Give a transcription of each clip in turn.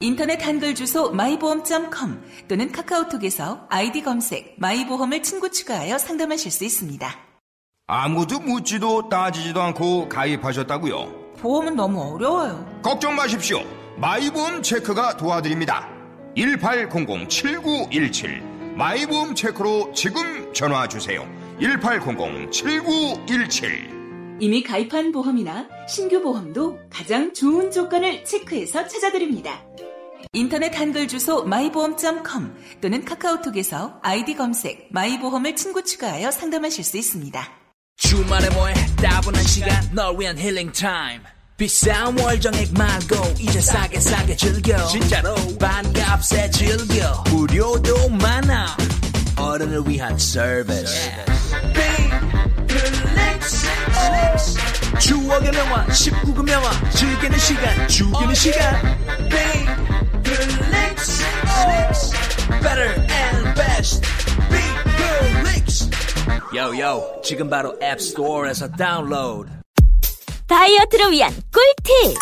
인터넷 한글 주소 마이보험.com 또는 카카오톡에서 아이디 검색 마이보험을 친구 추가하여 상담하실 수 있습니다. 아무도 묻지도 따지지도 않고 가입하셨다고요? 보험은 너무 어려워요. 걱정 마십시오. 마이보험 체크가 도와드립니다. 1800-7917 마이보험 체크로 지금 전화 주세요. 1800-7917 이미 가입한 보험이나 신규 보험도 가장 좋은 조건을 체크해서 찾아드립니다. 인터넷 한글 주소 마이보험.com 또는 카카오톡에서 아이디 검색 마이보험을 친구 추가하여 상담하실 수 있습니다. 주말에 뭐해? 따분한 시간 널 위한 힐링 타임. 비싼 월정액 말고 이제 싸게 싸게 즐겨. 진짜로. 반값에 즐겨. 무료도 많아. 어른을 위한 서비스 추억의 명화 19금 명화 즐기는 시간 죽이는 시간. Better and best Licks 요요 지금 바로 앱스토어에서 다운로드 다이어트를 위한 꿀팁.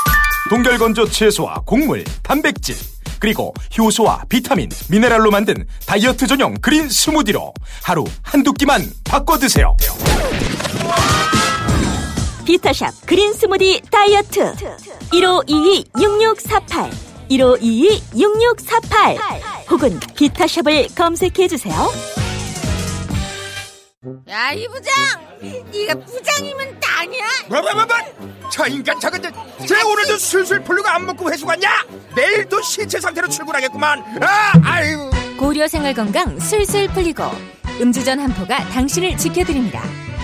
동결건조 채소와 곡물, 단백질, 그리고 효소와 비타민, 미네랄로 만든 다이어트 전용 그린 스무디로 하루 한두 끼만 바꿔 드세요. 비타샵 그린 스무디 다이어트 1522-6648 1522-6648 혹은 비타샵을 검색해주세요 야, 이 부장! 네가 부장이면 땅이야? 뭐뭐뭐뭐 저 인간 저건 쟤 오늘도 술술 풀리고 안 먹고 회수 갔냐? 내일도 신체 상태로 출근하겠구만 아 아유 고려 생활 건강 술술 풀리고 음주전 한포가 당신을 지켜드립니다.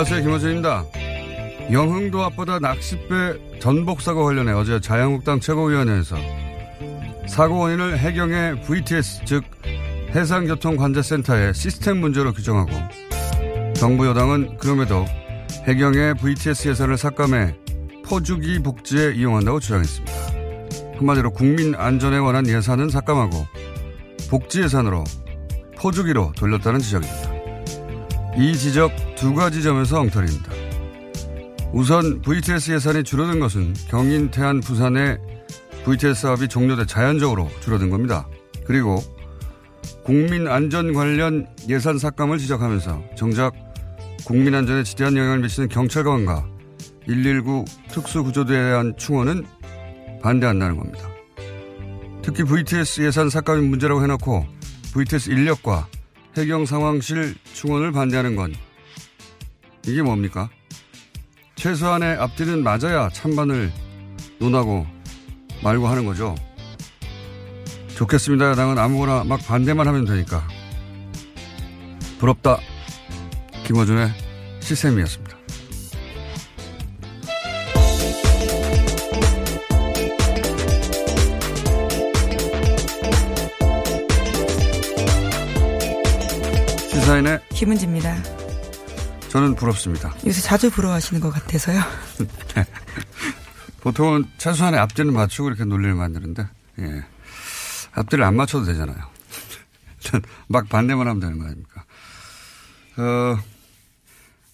안녕하세요. 김호준입니다. 영흥도 앞바다 낚싯배 전복 사고 관련해 어제 자유한국당 최고위원회에서 사고 원인을 해경의 VTS 즉 해상교통관제센터의 시스템 문제로 규정하고 정부 여당은 그럼에도 해경의 VTS 예산을 삭감해 포주기 복지에 이용한다고 주장했습니다. 한마디로 국민 안전에 관한 예산은 삭감하고 복지 예산으로 포주기로 돌렸다는 지적입니다. 이 지적 두 가지 점에서 엉터리입니다. 우선 VTS 예산이 줄어든 것은 경인, 태안, 부산의 VTS 사업이 종료돼 자연적으로 줄어든 겁니다. 그리고 국민 안전 관련 예산 삭감을 지적하면서 정작 국민 안전에 지대한 영향을 미치는 경찰관과 119 특수구조대에 대한 충원은 반대한다는 겁니다. 특히 VTS 예산 삭감이 문제라고 해놓고 VTS 인력과 해경 상황실 충원을 반대하는 건 이게 뭡니까? 최소한의 앞뒤는 맞아야 찬반을 논하고 말고 하는 거죠. 좋겠습니다. 야당은 아무거나 막 반대만 하면 되니까. 부럽다. 김어준의 시스템이었습니다. 김은지입니다. 저는 부럽습니다. 요새 자주 부러워하시는 것 같아서요. 보통은 최소한의 앞뒤를 맞추고 이렇게 논리를 만드는데, 예. 앞뒤를 안 맞춰도 되잖아요. 막 반대만 하면 되는 거 아닙니까? 어,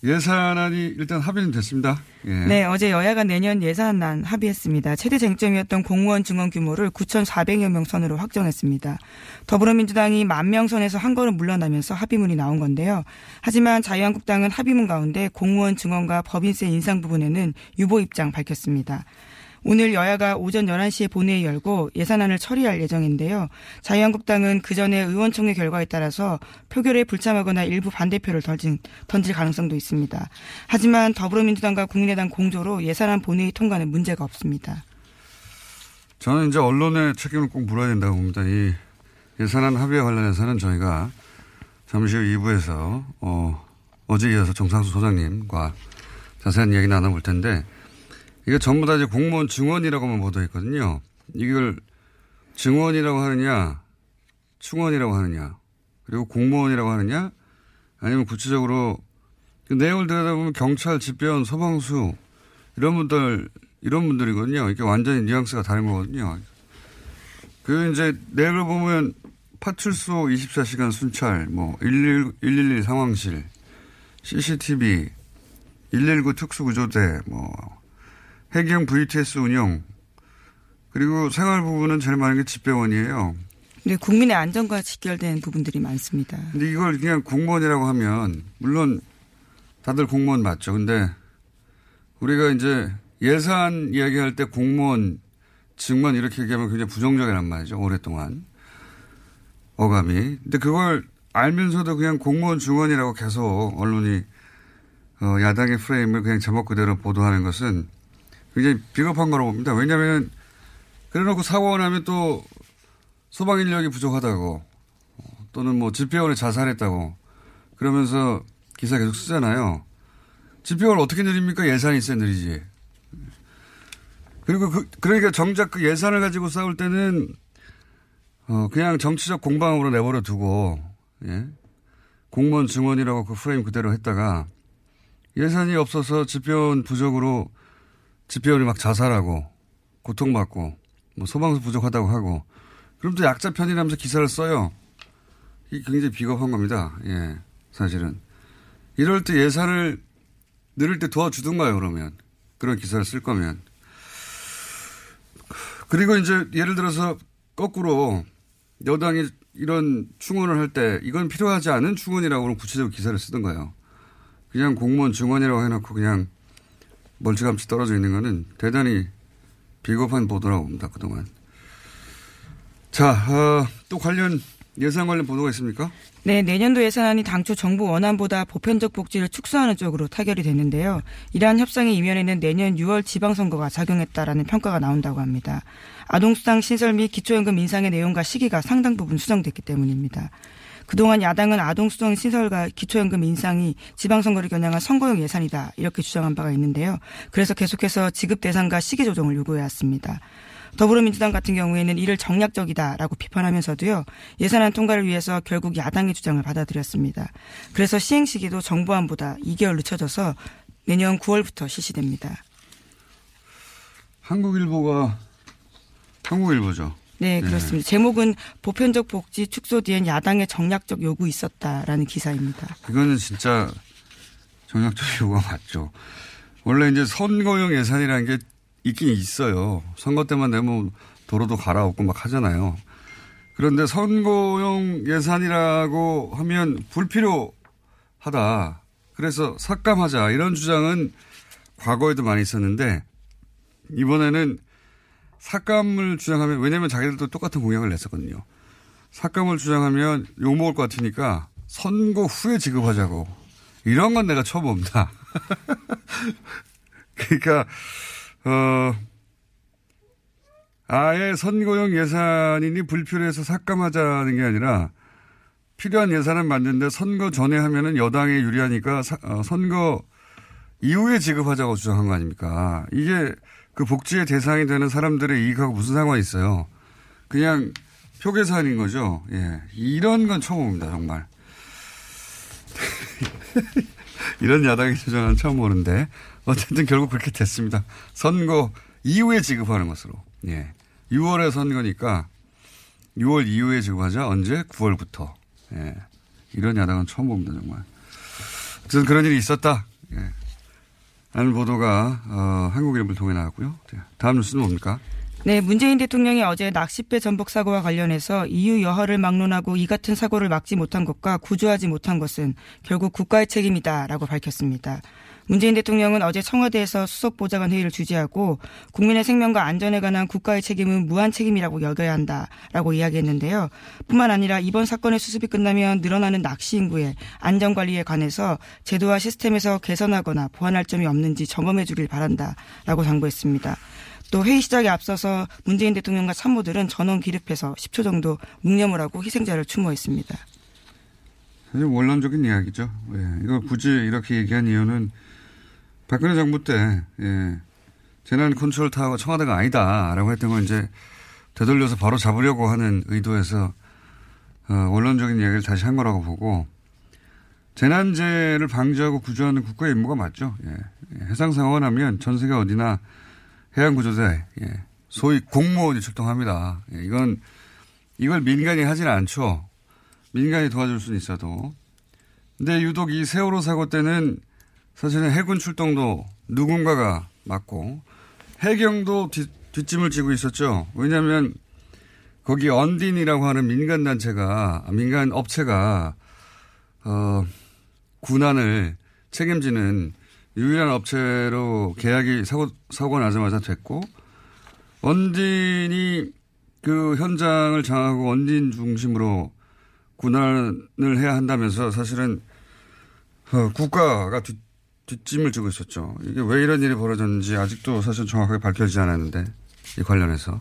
예산안이 일단 합의는 됐습니다. 예. 네, 어제 여야가 내년 예산안 합의했습니다. 최대 쟁점이었던 공무원 증원 규모를 9,400여 명 선으로 확정했습니다. 더불어민주당이 만 명 선에서 한 걸음 물러나면서 합의문이 나온 건데요. 하지만 자유한국당은 합의문 가운데 공무원 증원과 법인세 인상 부분에는 유보 입장 밝혔습니다. 오늘 여야가 오전 11시에 본회의 열고 예산안을 처리할 예정인데요. 자유한국당은 그 전에 의원총회 결과에 따라서 표결에 불참하거나 일부 반대표를 던진, 던질 가능성도 있습니다. 하지만 더불어민주당과 국민의당 공조로 예산안 본회의 통과는 문제가 없습니다. 저는 이제 언론의 책임을 꼭 물어야 된다고 봅니다. 이 예산안 합의에 관련해서는 저희가 잠시 후 2부에서 어, 어제 이어서 정상수 소장님과 자세한 이야기 나눠볼 텐데 이게 전부 다 이제 공무원 증원이라고만 보도했거든요. 이걸 증원이라고 하느냐, 충원이라고 하느냐, 그리고 공무원이라고 하느냐, 아니면 구체적으로 그 내용을 들여다보면 경찰, 집배원, 소방수 이런 분들 이런 분들이거든요. 이게 완전히 뉘앙스가 다른 거거든요. 그 이제 내용을 보면 파출소 24시간 순찰, 뭐 111, 112 상황실, CCTV, 119 특수구조대, 뭐 해경 VTS 운영, 그리고 생활 부분은 제일 많은 게 집배원이에요. 네, 국민의 안전과 직결된 부분들이 많습니다. 근데 이걸 그냥 공무원이라고 하면 물론 다들 공무원 맞죠. 근데 우리가 이제 예산 이야기할 때 공무원 증만 이렇게 얘기하면 굉장히 부정적이란 말이죠. 오랫동안. 어감이. 근데 그걸 알면서도 그냥 공무원 증원이라고 계속 언론이 어, 야당의 프레임을 그냥 제목 그대로 보도하는 것은 굉장히 비겁한 거라고 봅니다. 왜냐하면 그래놓고 사고가 나면 또 소방 인력이 부족하다고 또는 뭐 집배원이 자살했다고 그러면서 기사 계속 쓰잖아요. 집배원 어떻게 늘립니까? 예산이 있어야 늘리지. 그리고 그, 그러니까 정작 그 예산을 가지고 싸울 때는 어, 그냥 정치적 공방으로 내버려 두고, 예. 공무원 증원이라고 그 프레임 그대로 했다가 예산이 없어서 집배원 부족으로 집배원이 막 자살하고 고통받고 뭐 소방수 부족하다고 하고 그럼 또 약자 편이라면서 기사를 써요. 이게 굉장히 비겁한 겁니다. 예. 사실은. 이럴 때 예산을 늘릴 때 도와주든가요, 그러면. 그런 기사를 쓸 거면. 그리고 이제 예를 들어서 거꾸로 여당이 이런 충원을 할 때 이건 필요하지 않은 충원이라고 구체적으로 기사를 쓰던가요. 그냥 공무원 증원이라고 해놓고 그냥 멀찌감치 떨어져 있는 거는 대단히 비겁한 보도라고 봅니다, 그동안. 자, 어, 또 관련 예산 관련 보도가 있습니까? 네, 내년도 예산안이 당초 정부 원안보다 보편적 복지를 축소하는 쪽으로 타결이 됐는데요. 이러한 협상의 이면에는 내년 6월 지방선거가 작용했다라는 평가가 나온다고 합니다. 아동수당 신설 및 기초연금 인상의 내용과 시기가 상당 부분 수정됐기 때문입니다. 그동안 야당은 아동수당 신설과 기초연금 인상이 지방선거를 겨냥한 선거용 예산이다 이렇게 주장한 바가 있는데요. 그래서 계속해서 지급 대상과 시기 조정을 요구해 왔습니다. 더불어민주당 같은 경우에는 이를 정략적이다라고 비판하면서도요 예산안 통과를 위해서 결국 야당의 주장을 받아들였습니다. 그래서 시행 시기도 정부안보다 2개월 늦춰져서 내년 9월부터 실시됩니다. 한국일보가 한국일보죠. 네, 그렇습니다. 네. 제목은 보편적 복지 축소 뒤엔 야당의 정략적 요구 있었다라는 기사입니다. 이거는 진짜 정략적 요구가 맞죠. 원래 이제 선거용 예산이라는 게 있긴 있어요. 선거 때만 되면 도로도 갈아엎고 막 하잖아요. 그런데 선거용 예산이라고 하면 불필요하다. 그래서 삭감하자. 이런 주장은 과거에도 많이 있었는데 이번에는 삭감을 주장하면 왜냐하면 자기들도 똑같은 공약을 냈었거든요. 삭감을 주장하면 욕먹을 것 같으니까 선거 후에 지급하자고. 이런 건 내가 처음 봅니다. 그러니까 어, 아예 선거용 예산이니 불필요해서 삭감하자는 게 아니라 필요한 예산을 만드는데 선거 전에 하면은 여당에 유리하니까 사, 어, 선거 이후에 지급하자고 주장한 거 아닙니까? 이게 그 복지의 대상이 되는 사람들의 이익하고 무슨 상관이 있어요? 그냥 표계산인 거죠. 예. 이런 건 처음 봅니다, 정말. 이런 야당의 주장은 처음 보는데 어쨌든 결국 그렇게 됐습니다. 선거 이후에 지급하는 것으로. 예. 6월에 선거니까 6월 이후에 지급하자. 언제? 9월부터. 예. 이런 야당은 처음 봅니다, 정말. 어쨌든 그런 일이 있었다. 예. 라는 보도가, 어, 한국일보를 통해 나왔고요. 네. 다음 뉴스는 뭡니까? 네, 문재인 대통령이 어제 낚싯배 전복 사고와 관련해서 EU 여하를 막론하고 이 같은 사고를 막지 못한 것과 구조하지 못한 것은 결국 국가의 책임이다라고 밝혔습니다. 문재인 대통령은 어제 청와대에서 수석 보좌관 회의를 주재하고 국민의 생명과 안전에 관한 국가의 책임은 무한 책임이라고 여겨야 한다라고 이야기했는데요. 뿐만 아니라 이번 사건의 수습이 끝나면 늘어나는 낚시 인구의 안전 관리에 관해서 제도와 시스템에서 개선하거나 보완할 점이 없는지 점검해 주길 바란다라고 당부했습니다. 또 회의 시작에 앞서서 문재인 대통령과 참모들은 전원 기립해서 10초 정도 묵념을 하고 희생자를 추모했습니다. 아주 원론적인 이야기죠. 예, 이걸 굳이 이렇게 얘기한 이유는 박근혜 정부 때 예, 재난 컨트롤 타워가 청와대가 아니다라고 했던 건 이제 되돌려서 바로 잡으려고 하는 의도에서 어, 원론적인 이야기를 다시 한 거라고 보고 재난재해를 방지하고 구조하는 국가의 임무가 맞죠. 예. 해상 상황을 하면 전 세계 어디나 해양 구조대, 예. 소위 공무원이 출동합니다. 예. 이건 이걸 민간이 하지는 않죠. 민간이 도와줄 수는 있어도. 근데 유독 이 세월호 사고 때는 사실은 해군 출동도 누군가가 맡고 해경도 뒷, 뒷짐을 지고 있었죠. 왜냐하면 거기 언딘이라고 하는 민간 단체가 아, 민간 업체가 어 군안을 책임지는 유일한 업체로 계약이 사고 사고 나자마자 됐고 언딘이 그 현장을 장악하고 언딘 중심으로 군안을 해야 한다면서 사실은 어, 국가가 뒷, 뒷짐을 지고 있었죠. 이게 왜 이런 일이 벌어졌는지 아직도 사실 정확하게 밝혀지지 않았는데 이 관련해서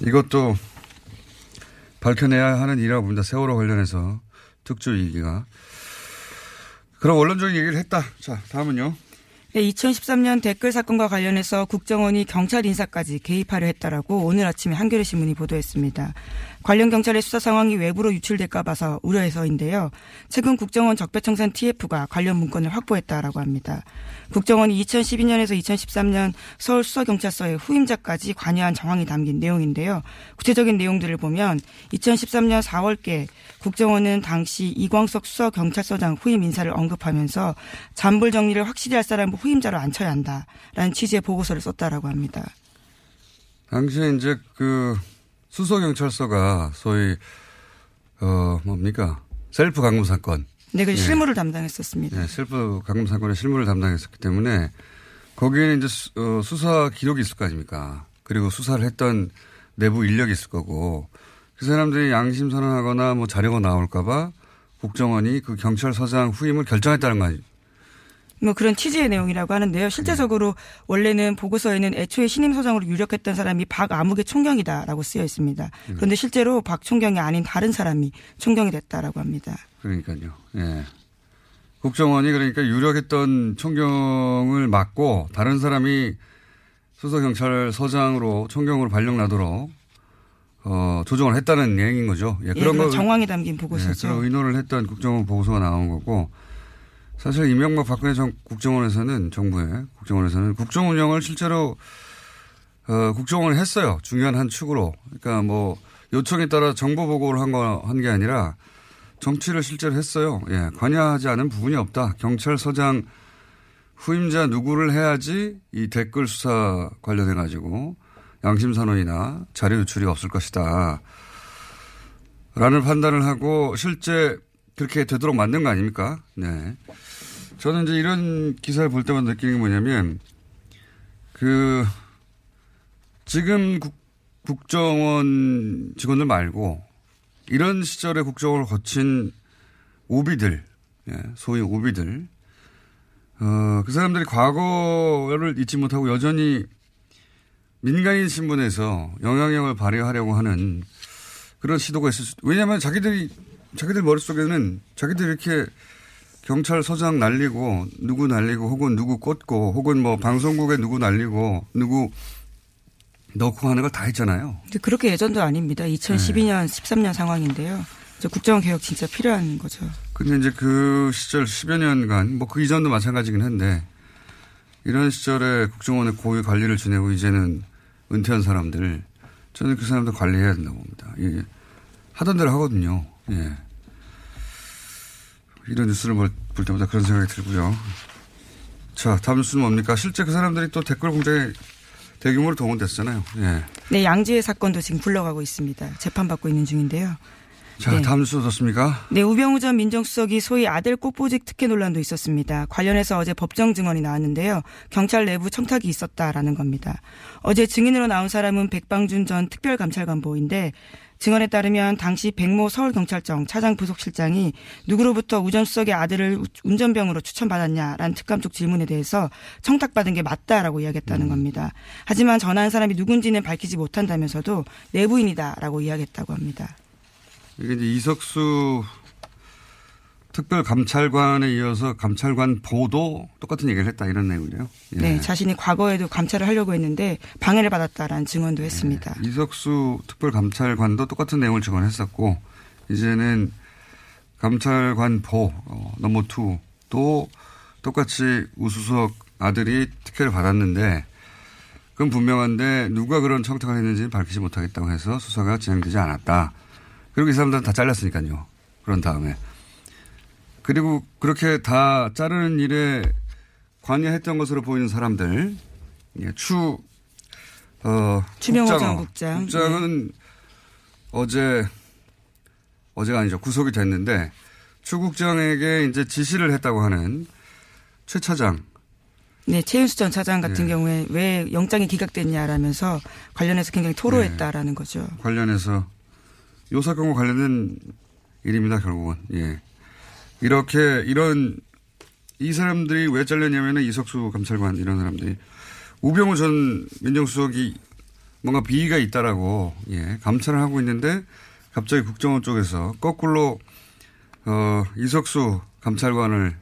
이것도 밝혀내야 하는 일이라고 봅니다. 세월호 관련해서 특조 이기가 그럼 원론적인 얘기를 했다. 자 다음은요. 네, 2013년 댓글 사건과 관련해서 국정원이 경찰 인사까지 개입하려 했다라고 오늘 아침에 한겨레 신문이 보도했습니다. 관련 경찰의 수사 상황이 외부로 유출될까 봐서 우려해서인데요. 최근 국정원 적폐청산 TF가 관련 문건을 확보했다라고 합니다. 국정원이 2012년에서 2013년 서울 수서경찰서의 후임자까지 관여한 정황이 담긴 내용인데요. 구체적인 내용들을 보면 2013년 4월께 국정원은 당시 이광석 수서경찰서장 후임 인사를 언급하면서 잔불 정리를 확실히 할 사람을 후임자로 앉혀야 한다라는 취지의 보고서를 썼다라고 합니다. 당시에 이제 그 수서경찰서가 소위 어 뭡니까 셀프 감금 사건. 네, 그 네. 실무를 담당했었습니다. 네, 셀프 감금 사건의 실무를 담당했었기 때문에 거기에는 이제 수, 어, 수사 기록이 있을 거 아닙니까? 그리고 수사를 했던 내부 인력이 있을 거고 그 사람들이 양심 선언하거나 뭐 자료가 나올까봐 국정원이 그 경찰서장 후임을 결정했다는 거 아니에요? 뭐 그런 취지의 내용이라고 하는데요. 실제적으로 네. 원래는 보고서에는 애초에 신임 소장으로 유력했던 사람이 박아무개 총경이다라고 쓰여 있습니다. 네. 그런데 실제로 박 총경이 아닌 다른 사람이 총경이 됐다라고 합니다. 그러니까요. 예. 국정원이 그러니까 유력했던 총경을 맡고 다른 사람이 수서경찰서장으로 총경으로 발령나도록 어, 조정을 했다는 얘기인 거죠. 예, 그런 예, 거 정황이 담긴 보고서죠. 예, 그런 의논을 했던 국정원 보고서가 나온 거고 사실 이명박 박근혜 정, 국정원에서는 정부의 국정원에서는 국정 운영을 실제로 어, 국정원을 했어요. 중요한 한 축으로. 그러니까 뭐 요청에 따라 정보 보고를 한 거 한 게 아니라 정치를 실제로 했어요. 예, 관여하지 않은 부분이 없다. 경찰서장 후임자 누구를 해야지 이 댓글 수사 관련해 가지고 양심 선언이나 자료 유출이 없을 것이다. 라는 판단을 하고 실제 그렇게 되도록 만든 거 아닙니까? 네. 저는 이제 이런 기사를 볼 때마다 느끼는 게 뭐냐면 그 지금 국, 국정원 직원들 말고 이런 시절에 국정원을 거친 오비들, 예, 소위 오비들, 어, 그 사람들이 과거를 잊지 못하고 여전히 민간인 신분에서 영향력을 발휘하려고 하는 그런 시도가 있을 수, 왜냐하면 자기들이 자기들 머릿속에는 자기들 이렇게 경찰서장 날리고 누구 날리고 혹은 누구 꽂고 혹은 뭐 방송국에 누구 날리고 누구 넣고 하는 걸다 했잖아요. 그렇게 예전도 아닙니다. 2012년, 네. 13년 상황인데요. 국정 개혁 진짜 필요한 거죠. 근데 이제 그 시절 10여 년간 뭐 그 이전도 마찬가지긴 한데 이런 시절에 국정원의 고위 관리를 지내고 이제는 은퇴한 사람들 저는 그 사람들 관리해야 된다고 봅니다. 예. 하던 대로 하거든요. 예. 이런 뉴스를 볼, 볼 때마다 그런 생각이 들고요. 자, 다음 뉴스는 뭡니까? 실제 그 사람들이 또 댓글 공장에 대규모로 동원됐잖아요. 예. 네, 양지의 사건도 지금 굴러가고 있습니다. 재판받고 있는 중인데요. 자, 네. 다음 뉴스 어떻습니까? 네, 우병우 전 민정수석이 소위 아들 꽃보직 특혜 논란도 있었습니다. 관련해서 어제 법정 증언이 나왔는데요. 경찰 내부 청탁이 있었다라는 겁니다. 어제 증인으로 나온 사람은 백방준 전 특별감찰관보인데 증언에 따르면 당시 백모 서울경찰청 차장 부속실장이 누구로부터 우 전 수석의 아들을 우- 운전병으로 추천받았냐라는 특감 쪽 질문에 대해서 청탁받은 게 맞다라고 이야기했다는 겁니다. 하지만 전화한 사람이 누군지는 밝히지 못한다면서도 내부인이다라고 이야기했다고 합니다. 이게 이제 이석수 특별감찰관에 이어서 감찰관 보도 똑같은 얘기를 했다 이런 내용이네요. 예. 네, 자신이 과거에도 감찰을 하려고 했는데 방해를 받았다라는 증언도 했습니다. 이석수 특별감찰관도 똑같은 내용을 증언했었고 이제는 감찰관 보 어, 넘버 투도 똑같이 우수석 아들이 특혜를 받았는데 그건 분명한데 누가 그런 청탁을 했는지 밝히지 못하겠다고 해서 수사가 진행되지 않았다. 그리고 이 사람들은 다 잘렸으니까요. 그런 다음에 그리고 그렇게 다 자르는 일에 관여했던 것으로 보이는 사람들 예, 추 어, 추명호. 전 국장. 네. 국장은 어제 어제가 아니죠 구속이 됐는데 추 국장에게 이제 지시를 했다고 하는 최 차장 네, 최윤수 전 차장 같은 네. 경우에 왜 영장이 기각됐냐라면서 관련해서 굉장히 토로했다라는 거죠. 관련해서 요 사건과 관련된 일입니다 결국은 예 이렇게 이런 이 사람들이 왜 잘렸냐면은 이석수 감찰관 이런 사람들이 우병우 전 민정수석이 뭔가 비위가 있다라고 예 감찰을 하고 있는데 갑자기 국정원 쪽에서 거꾸로 어 이석수 감찰관을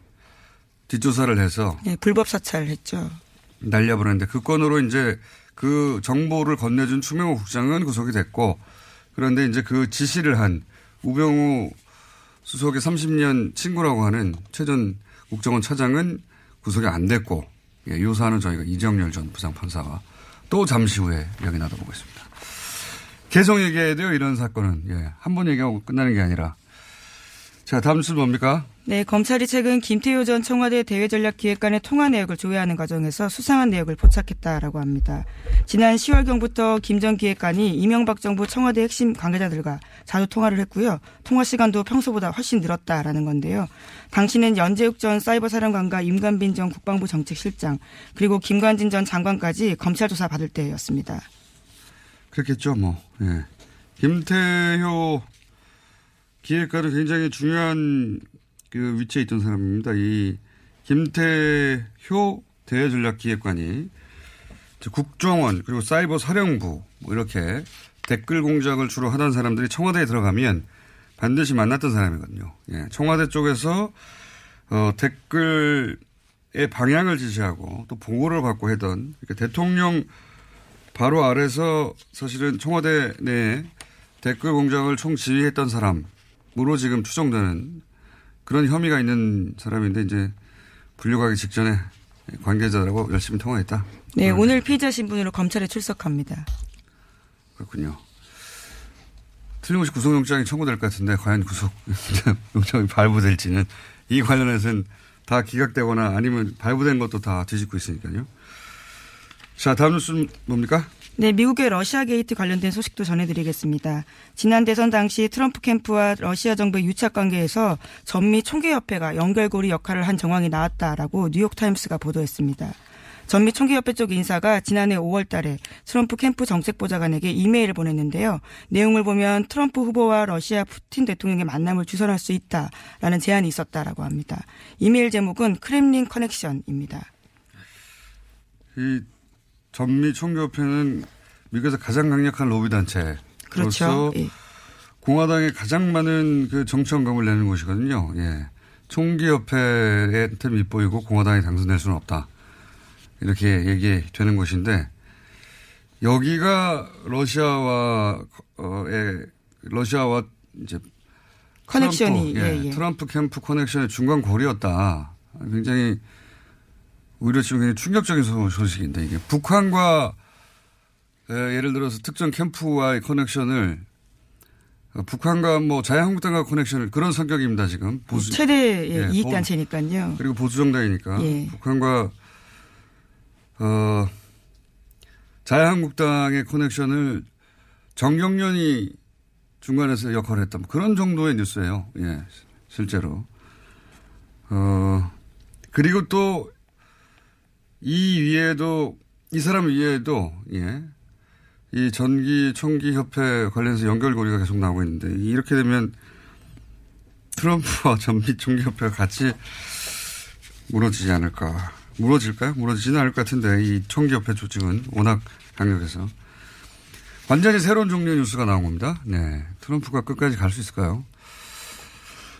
뒷조사를 해서 네, 불법 사찰했죠. 날려버렸는데 그 건으로 이제 그 정보를 건네준 추명호 국장은 구속이 됐고 그런데 이제 그 지시를 한 우병우 수석의 30년 친구라고 하는 최전 국정원 차장은 구속이 안 됐고 예, 이 사안은 저희가 이정열 전 부장판사와 또 잠시 후에 이야기 나눠보겠습니다. 계속 얘기해야 돼요 이런 사건은 예, 한 번 얘기하고 끝나는 게 아니라 자 다음 뉴스 뭡니까? 네, 검찰이 최근 김태효 전 청와대 대외전략기획관의 통화 내역을 조회하는 과정에서 수상한 내역을 포착했다라고 합니다. 지난 10월경부터 김 전 기획관이 이명박 정부 청와대 핵심 관계자들과 자주 통화를 했고요. 통화 시간도 평소보다 훨씬 늘었다라는 건데요. 당시는 연재욱 전 사이버 사령관과 임관빈 전 국방부 정책실장 그리고 김관진 전 장관까지 검찰 조사 받을 때였습니다. 그렇겠죠, 뭐. 예. 김태효 기획관은 굉장히 중요한 그 위치에 있던 사람입니다. 이 김태효 대외전략기획관이 국정원 그리고 사이버 사령부 뭐 이렇게 댓글 공작을 주로 하던 사람들이 청와대에 들어가면 반드시 만났던 사람이거든요. 예. 청와대 쪽에서 어, 댓글의 방향을 지시하고 또 보고를 받고 그러니까 대통령 바로 아래서 사실은 청와대 내 댓글 공작을 총 지휘했던 사람 으로 지금 추정되는 그런 혐의가 있는 사람인데 이제 분류가기 직전에 관계자들하고 열심히 통화했다. 네, 오늘 피의자 신분으로 검찰에 출석합니다. 그렇군요. 틀림없이 구속영장이 청구될 것 같은데 과연 구속영장이 발부될지는 이 관련해서는 다 기각되거나 아니면 발부된 것도 다 뒤집고 있으니까요. 자, 다음 뉴스 뭡니까? 네, 미국의 러시아 게이트 관련된 소식도 전해드리겠습니다. 지난 대선 당시 트럼프 캠프와 러시아 정부의 유착 관계에서 전미 총기협회가 연결고리 역할을 한 정황이 나왔다라고 뉴욕타임스가 보도했습니다. 전미 총계협회 쪽 인사가 지난해 5월 달에 트럼프 캠프 정책 보좌관에게 이메일을 보냈는데요. 내용을 보면 트럼프 후보와 러시아 푸틴 대통령의 만남을 주선할 수 있다라는 제안이 있었다라고 합니다. 이메일 제목은 크렘린 커넥션입니다. 이 전미 총교협회는 미국에서 가장 강력한 로비 단체. 그렇죠. 예. 공화당에 가장 많은 그 정치원금을 내는 곳이거든요. 예. 총기협회한테 밉보이고 공화당이 당선될 수는 없다. 이렇게 얘기되는 곳인데 여기가 러시아와 어의 러시아와 이제 커넥션이 트럼프, 예, 예. 트럼프 캠프 커넥션의 중간 고리였다. 굉장히 오히려 지금 굉장히 충격적인 소- 소식인데 이게 북한과 에, 예를 들어서 특정 캠프와의 커넥션을 어, 북한과 뭐 자유한국당과 커넥션을 그런 성격입니다 지금 보수 최대 예, 예, 이익 보- 단체니까요. 그리고 보수 정당이니까 예. 북한과 어 자유한국당의 커넥션을 정경련이 중간에서 역할을 했다. 뭐 그런 정도의 뉴스예요. 예, 실제로. 어, 그리고 또 이 위에도 이 사람 위에도 예. 이 전기 총기 협회 관련해서 연결고리가 계속 나오고 있는데 이렇게 되면 트럼프와 전기 총기 협회가 같이 무너지지 않을까? 무너질까요? 무너지지는 않을 것 같은데 이 총기 협회 조직은 워낙 강력해서 완전히 새로운 종류의 뉴스가 나온 겁니다. 네, 트럼프가 끝까지 갈 수 있을까요?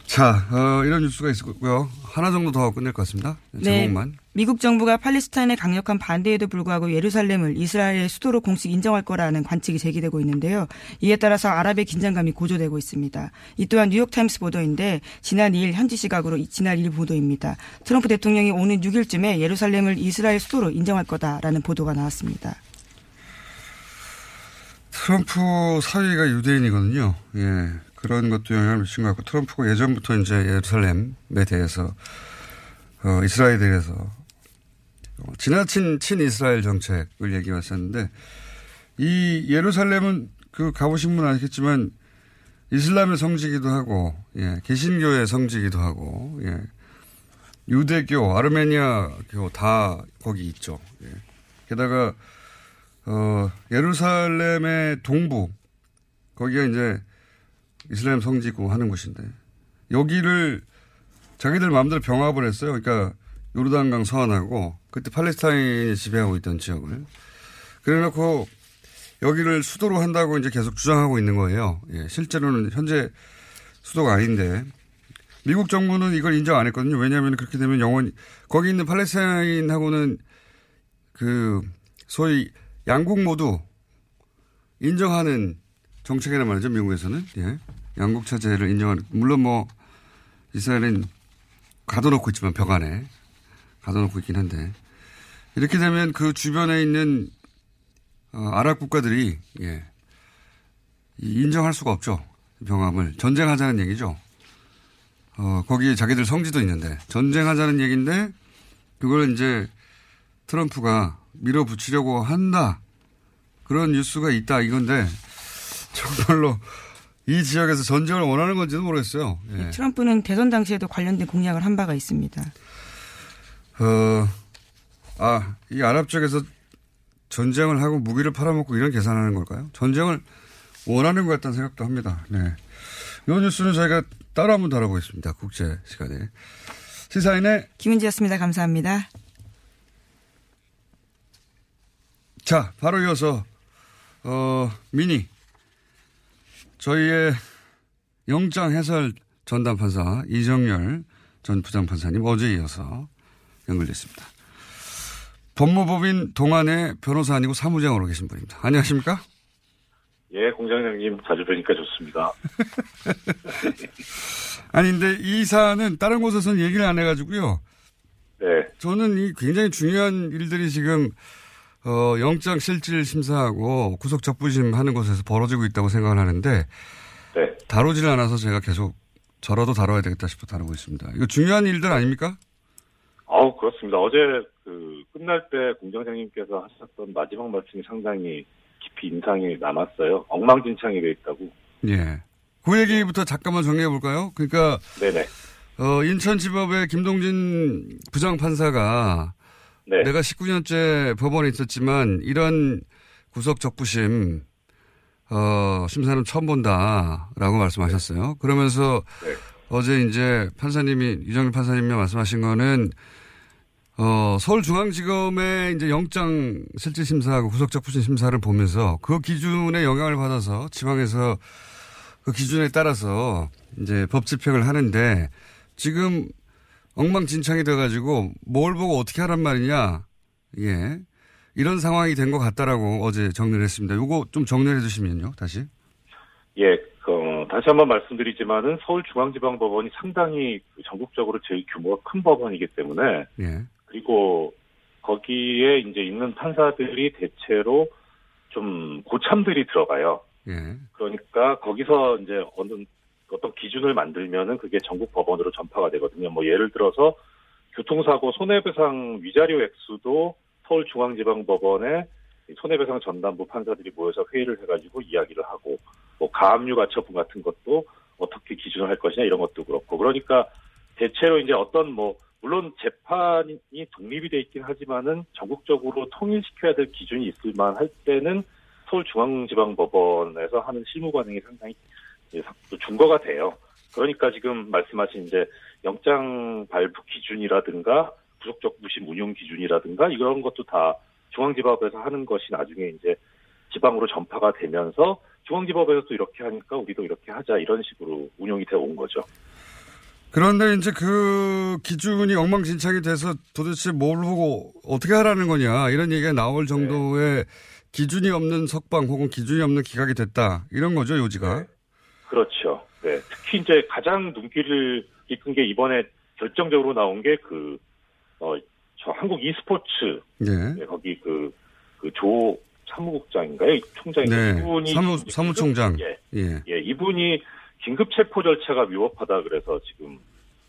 자, 어, 이런 뉴스가 있었고요. 하나 정도 더 끝낼 것 같습니다. 제목만. 미국 정부가 팔레스타인의 강력한 반대에도 불구하고 예루살렘을 이스라엘의 수도로 공식 인정할 거라는 관측이 제기되고 있는데요. 이에 따라서 아랍의 긴장감이 고조되고 있습니다. 이 또한 뉴욕타임스 보도인데 지난 2일 현지 시각으로 지난 2일 보도입니다. 트럼프 대통령이 오는 6일쯤에 예루살렘을 이스라엘 수도로 인정할 거다라는 보도가 나왔습니다. 트럼프 사위가 유대인이거든요. 예. 그런 것도 영향을 미친 것 같고 트럼프가 예전부터 이제 예루살렘에 대해서 어, 이스라엘에 대해서 어, 지나친 친이스라엘 정책을 얘기했었는데 이 예루살렘은 그 가보신 분은 아시겠지만 이슬람의 성지기도 하고 예, 개신교의 성지기도 하고 예, 유대교, 아르메니아교 다 거기 있죠. 예. 게다가 어, 예루살렘의 동부 거기가 이제 이슬람 성지고 하는 곳인데 여기를 자기들 마음대로 병합을 했어요. 그러니까 요르단강 서안하고 그때 팔레스타인이 지배하고 있던 지역을 그래놓고 여기를 수도로 한다고 이제 계속 주장하고 있는 거예요. 예, 실제로는 현재 수도가 아닌데 미국 정부는 이걸 인정 안 했거든요. 왜냐하면 그렇게 되면 영원히 거기 있는 팔레스타인하고는 그 소위 양국 모두 인정하는 정책이란 말이죠. 미국에서는 예. 양국 체제를 인정하는 물론 뭐 이스라엘은 가둬놓고 있지만 벽 안에 가둬놓고 있긴 한데 이렇게 되면 그 주변에 있는 어, 아랍 국가들이 예. 인정할 수가 없죠. 병합을 전쟁하자는 얘기죠. 어, 거기에 자기들 성지도 있는데 전쟁하자는 얘기인데 그걸 이제 트럼프가 밀어붙이려고 한다. 그런 뉴스가 있다 이건데 정말로 이 지역에서 전쟁을 원하는 건지도 모르겠어요. 예. 트럼프는 대선 당시에도 관련된 공약을 한 바가 있습니다. 어, 아, 이 아랍 쪽에서 전쟁을 하고 무기를 팔아먹고 이런 계산하는 걸까요? 전쟁을 원하는 것 같다는 생각도 합니다. 네. 이 뉴스는 저희가 따로 한번 다뤄보겠습니다. 국제 시간에. 시사인의 김은지였습니다. 감사합니다. 자, 바로 이어서, 어, 미니. 저희의 영장 해설 전담 판사 이정열 전 부장 판사님 어제 이어서 연결됐습니다. 법무법인 동안의 변호사 아니고 사무장으로 계신 분입니다. 안녕하십니까? 예, 공장장님 자주 뵈니까 좋습니다. 아니, 근데 이 사안은 다른 곳에서는 얘기를 안 해가지고요. 네. 저는 이 굉장히 중요한 일들이 지금 어, 영장 실질 심사하고 구속 적부심 하는 곳에서 벌어지고 있다고 생각을 하는데 네. 다루지를 않아서 제가 계속 저라도 다뤄야 되겠다 싶어 다루고 있습니다. 이거 중요한 일들 아닙니까? 아우 그렇습니다. 어제 그 끝날 때 공장장님께서 하셨던 마지막 말씀이 상당히 깊이 인상이 남았어요. 엉망진창이 돼 있다고. 예. 그 얘기부터 잠깐만 정리해 볼까요? 그러니까 네네. 어, 인천지법의 김동진 부장판사가 네. 내가 19년째 법원에 있었지만 이런 구속 적부심 어, 심사는 처음 본다라고 말씀하셨어요. 그러면서 네. 어제 이제 판사님이 유정일 판사님이 말씀하신 거는 어, 서울중앙지검의 이제 영장 실질 심사하고 구속 적부심 심사를 보면서 그 기준에 영향을 받아서 지방에서 그 기준에 따라서 이제 법 집행을 하는데 지금 엉망진창이 돼가지고 뭘 보고 어떻게 하란 말이냐. 예. 이런 상황이 된 것 같다라고 어제 정리를 했습니다. 요거 좀 정리를 해주시면요, 다시. 예, 그, 다시 한번 말씀드리지만은 서울중앙지방법원이 상당히 그 전국적으로 제일 규모가 큰 법원이기 때문에 예. 그리고 거기에 이제 있는 판사들이 대체로 좀 고참들이 들어가요. 예. 그러니까 거기서 이제 어느 어떤 기준을 만들면은 그게 전국 법원으로 전파가 되거든요. 뭐 예를 들어서 교통사고 손해배상 위자료 액수도 서울중앙지방법원에 손해배상 전담부 판사들이 모여서 회의를 해가지고 이야기를 하고 뭐 가압류 가처분 같은 것도 어떻게 기준을 할 것이냐 이런 것도 그렇고 그러니까 대체로 이제 어떤 뭐 물론 재판이 독립이 돼 있긴 하지만은 전국적으로 통일시켜야 될 기준이 있을 만할 때는 서울중앙지방법원에서 하는 실무 관행이 상당히 중거가 돼요. 그러니까 지금 말씀하신 이제 영장 발부 기준이라든가 구속적 부심 운용 기준이라든가 이런 것도 다 중앙지법에서 하는 것이 나중에 이제 지방으로 전파가 되면서 중앙지법에서도 이렇게 하니까 우리도 이렇게 하자 이런 식으로 운용이 되어 온 거죠. 그런데 이제 그 기준이 엉망진창이 돼서 도대체 뭘 보고 어떻게 하라는 거냐 이런 얘기가 나올 정도의 네. 기준이 없는 석방 혹은 기준이 없는 기각이 됐다 이런 거죠 요지가. 네. 그렇죠. 네. 특히 이제 가장 눈길을 이끈 게 이번에 결정적으로 나온 게 그, 어, 저 한국 e스포츠. 네. 네 거기 그, 그 조 사무국장인가요? 총장이 네. 이분이. 사무, 사무총장. 예. 예. 예. 이분이 긴급 체포 절차가 위법하다 그래서 지금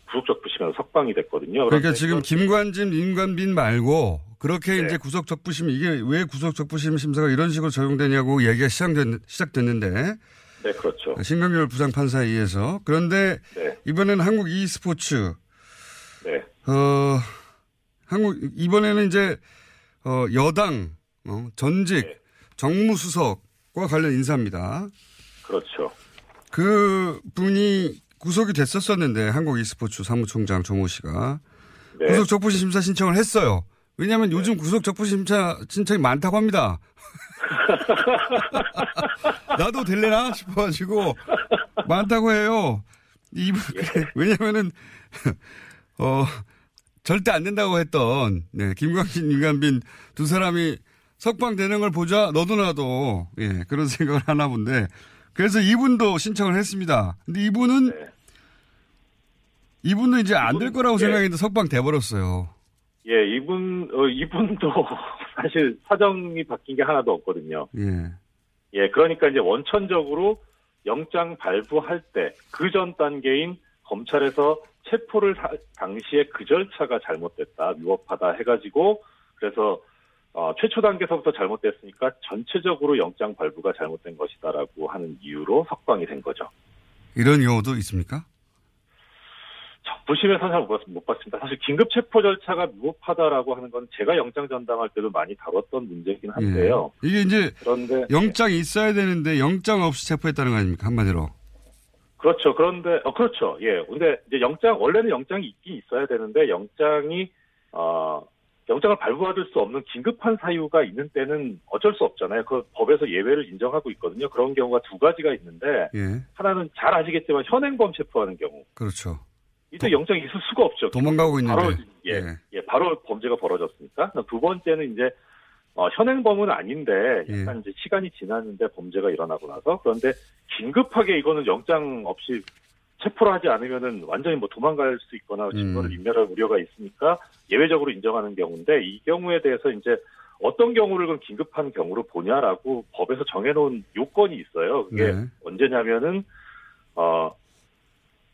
구속적 부심에서 석방이 됐거든요. 그러니까 지금 김관진, 임관빈 말고 그렇게 네. 이제 구속 적 부심 이게 왜 구속 적 부심 심사가 이런 식으로 적용되냐고 얘기가 시작됐, 시작됐는데 네, 그렇죠. 신경열 부장 판사에 의해서. 그런데 네. 이번에는 한국 e스포츠. 네. 어, 한국, 이번에는 이제, 어, 여당, 어, 전직, 네. 정무수석과 관련 인사입니다. 그 분이 구속이 됐었었는데, 한국 e스포츠 사무총장 정호 씨가. 네. 구속 적부심 심사 신청을 했어요. 왜냐하면 네. 요즘 구속 적부심 심사 신청이 많다고 합니다. 나도 될래나 싶어가지고 많다고 해요. 이분 예. 왜냐면은 어 절대 안 된다고 했던 네, 김광진, 윤간빈 두 사람이 석방 되는 걸 보자 너도 나도 예 그런 생각을 하나 본데 그래서 이분도 신청을 했습니다. 근데 이분은 네. 이분은 이제 안 될 거라고 예. 생각했는데 석방 돼버렸어요. 예, 이분 어, 이분도 사실 사정이 바뀐 게 하나도 없거든요. 예. 예, 그러니까 이제 원천적으로 영장 발부할 때 그 전 단계인 검찰에서 체포를 하, 당시에 그 절차가 잘못됐다, 위법하다 해가지고 그래서 어, 최초 단계서부터 잘못됐으니까 전체적으로 영장 발부가 잘못된 것이다라고 하는 이유로 석방이 된 거죠. 이런 경우도 있습니까? 부심에서 잘 못 봤습니다. 사실 긴급 체포 절차가 무법하다라고 하는 건 제가 영장 전담할 때도 많이 다뤘던 문제이긴 한데요. 예. 이게 이제 그런데 영장이 있어야 되는데 영장 없이 체포했다는 거 아닙니까 한마디로? 그렇죠. 그런데 어 그렇죠. 예. 근데 이제 영장 원래는 영장이 있긴 있어야 되는데 영장이 어 영장을 발부받을 수 없는 긴급한 사유가 있는 때는 어쩔 수 없잖아요. 그 법에서 예외를 인정하고 있거든요. 그런 경우가 두 가지가 있는데 예. 하나는 잘 아시겠지만 현행범 체포하는 경우. 그렇죠. 이때 영장이 있을 수가 없죠. 도망가고 있는데. 바로, 예, 예, 예, 바로 범죄가 벌어졌으니까. 두 번째는 이제, 어, 현행범은 아닌데, 약간 예. 이제 시간이 지났는데 범죄가 일어나고 나서, 그런데 긴급하게 이거는 영장 없이 체포를 하지 않으면은 완전히 뭐 도망갈 수 있거나 증거를 음. 인멸할 우려가 있으니까 예외적으로 인정하는 경우인데, 이 경우에 대해서 이제 어떤 경우를 그럼 긴급한 경우로 보냐라고 법에서 정해놓은 요건이 있어요. 그게 네. 언제냐면은, 어,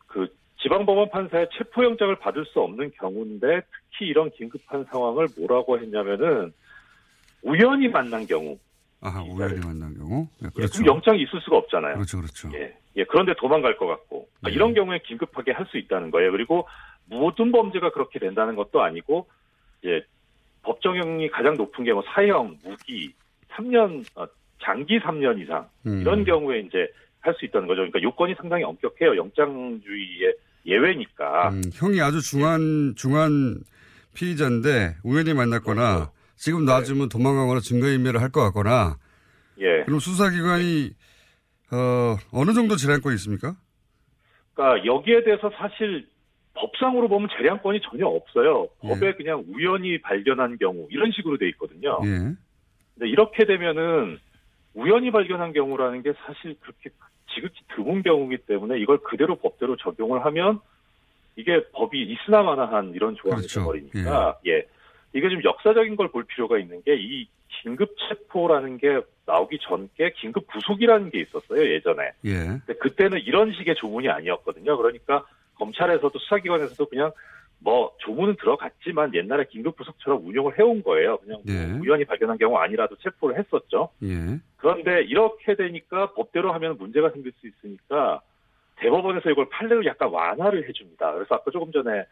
그 지방법원 판사의 체포영장을 받을 수 없는 경우인데 특히 이런 긴급한 상황을 뭐라고 했냐면은 우연히 만난 경우. 아, 우연히 만난 경우? 네, 그렇죠. 예, 영장이 있을 수가 없잖아요. 그렇죠, 그렇죠. 예, 예 그런데 도망갈 것 같고. 네. 이런 경우에 긴급하게 할 수 있다는 거예요. 그리고 모든 범죄가 그렇게 된다는 것도 아니고, 예, 법정형이 가장 높은 게 뭐 사형, 무기, 3년, 어, 장기 3년 이상. 음. 이런 경우에 이제 할 수 있다는 거죠. 그러니까 요건이 상당히 엄격해요. 영장주의에 예외니까. 음, 형이 아주 중한 중한 피의자인데 우연히 만났거나 그렇죠. 지금 놔주면 네. 도망가거나 증거인멸을 할 것 같거나. 예. 그럼 수사기관이 어, 어느 정도 재량권이 있습니까? 그러니까 여기에 대해서 사실 법상으로 보면 재량권이 전혀 없어요. 법에 예. 그냥 우연히 발견한 경우 이런 식으로 돼 있거든요. 예. 근데 이렇게 되면은 우연히 발견한 경우라는 게 사실 그렇게 지극히 드문 경우이기 때문에 이걸 그대로 법대로 적용을 하면 이게 법이 있으나마나한 이런 조항이 그렇죠. 되버리니까 예. 예. 이게 좀 역사적인 걸 볼 필요가 있는 게 이 긴급 체포라는 게 나오기 전께 긴급 구속이라는 게 있었어요 예전에. 예. 근데 그때는 이런 식의 조문이 아니었거든요. 그러니까 검찰에서도 수사기관에서도 그냥 뭐 조문은 들어갔지만 옛날에 긴급 구속처럼 운용을 해온 거예요. 그냥 뭐 예. 우연히 발견한 경우 아니라도 체포를 했었죠. 예. 그런데 이렇게 되니까 법대로 하면 문제가 생길 수 있으니까 대법원에서 이걸 판례로 약간 완화를 해줍니다. 그래서 아까 조금 전에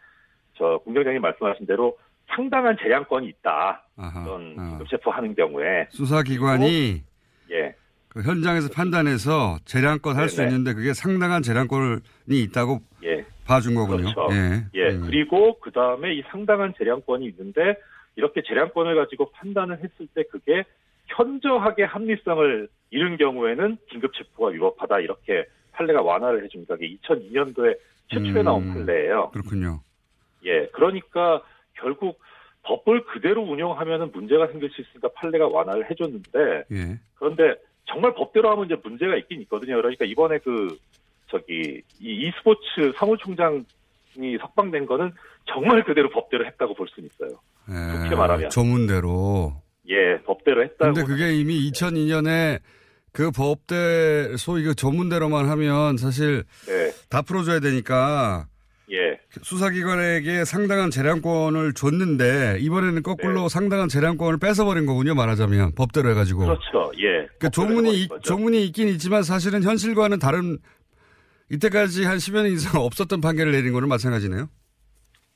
저 공장장님 말씀하신 대로 상당한 재량권이 있다. 아하. 그런 아. 긴급 체포 하는 경우에 수사기관이 예. 그 현장에서 판단해서 재량권 할 수. 있는데 그게 상당한 재량권이 있다고 예. 봐준 거군요. 그렇죠. 예. 예, 음. 그리고 그 다음에 이 상당한 재량권이 있는데 이렇게 재량권을 가지고 판단을 했을 때 그게 현저하게 합리성을 잃은 경우에는 긴급 체포가 위법하다 이렇게 판례가 완화를 해줍니다. 이게 2002년도에 최초에 음. 나온 판례예요. 그렇군요. 예, 그러니까 결국 법을 그대로 운영하면은 문제가 생길 수 있으니까 판례가 완화를 해줬는데 예. 그런데 정말 법대로 하면 이제 문제가 있긴 있거든요. 그러니까 이번에 그 저기 이 e스포츠 사무총장이 석방된 거는 정말 그대로 법대로 했다고 볼 수는 있어요. 예. 좋게 말하면. 조문대로. 예, 법대로 했다고. 근데 그게 이미 2002년에 그 법대 소위 그 조문대로만 하면 사실 네, 다 풀어줘야 되니까 예, 수사기관에게 상당한 재량권을 줬는데 이번에는 거꾸로 네. 상당한 재량권을 뺏어버린 거군요. 말하자면 법대로 해가지고. 그렇죠. 예. 그 법대로 조문이 거죠. 조문이 있긴 있지만 사실은 현실과는 다른 이때까지 한 10여 년 이상 없었던 판결을 내린 거는 마찬가지네요.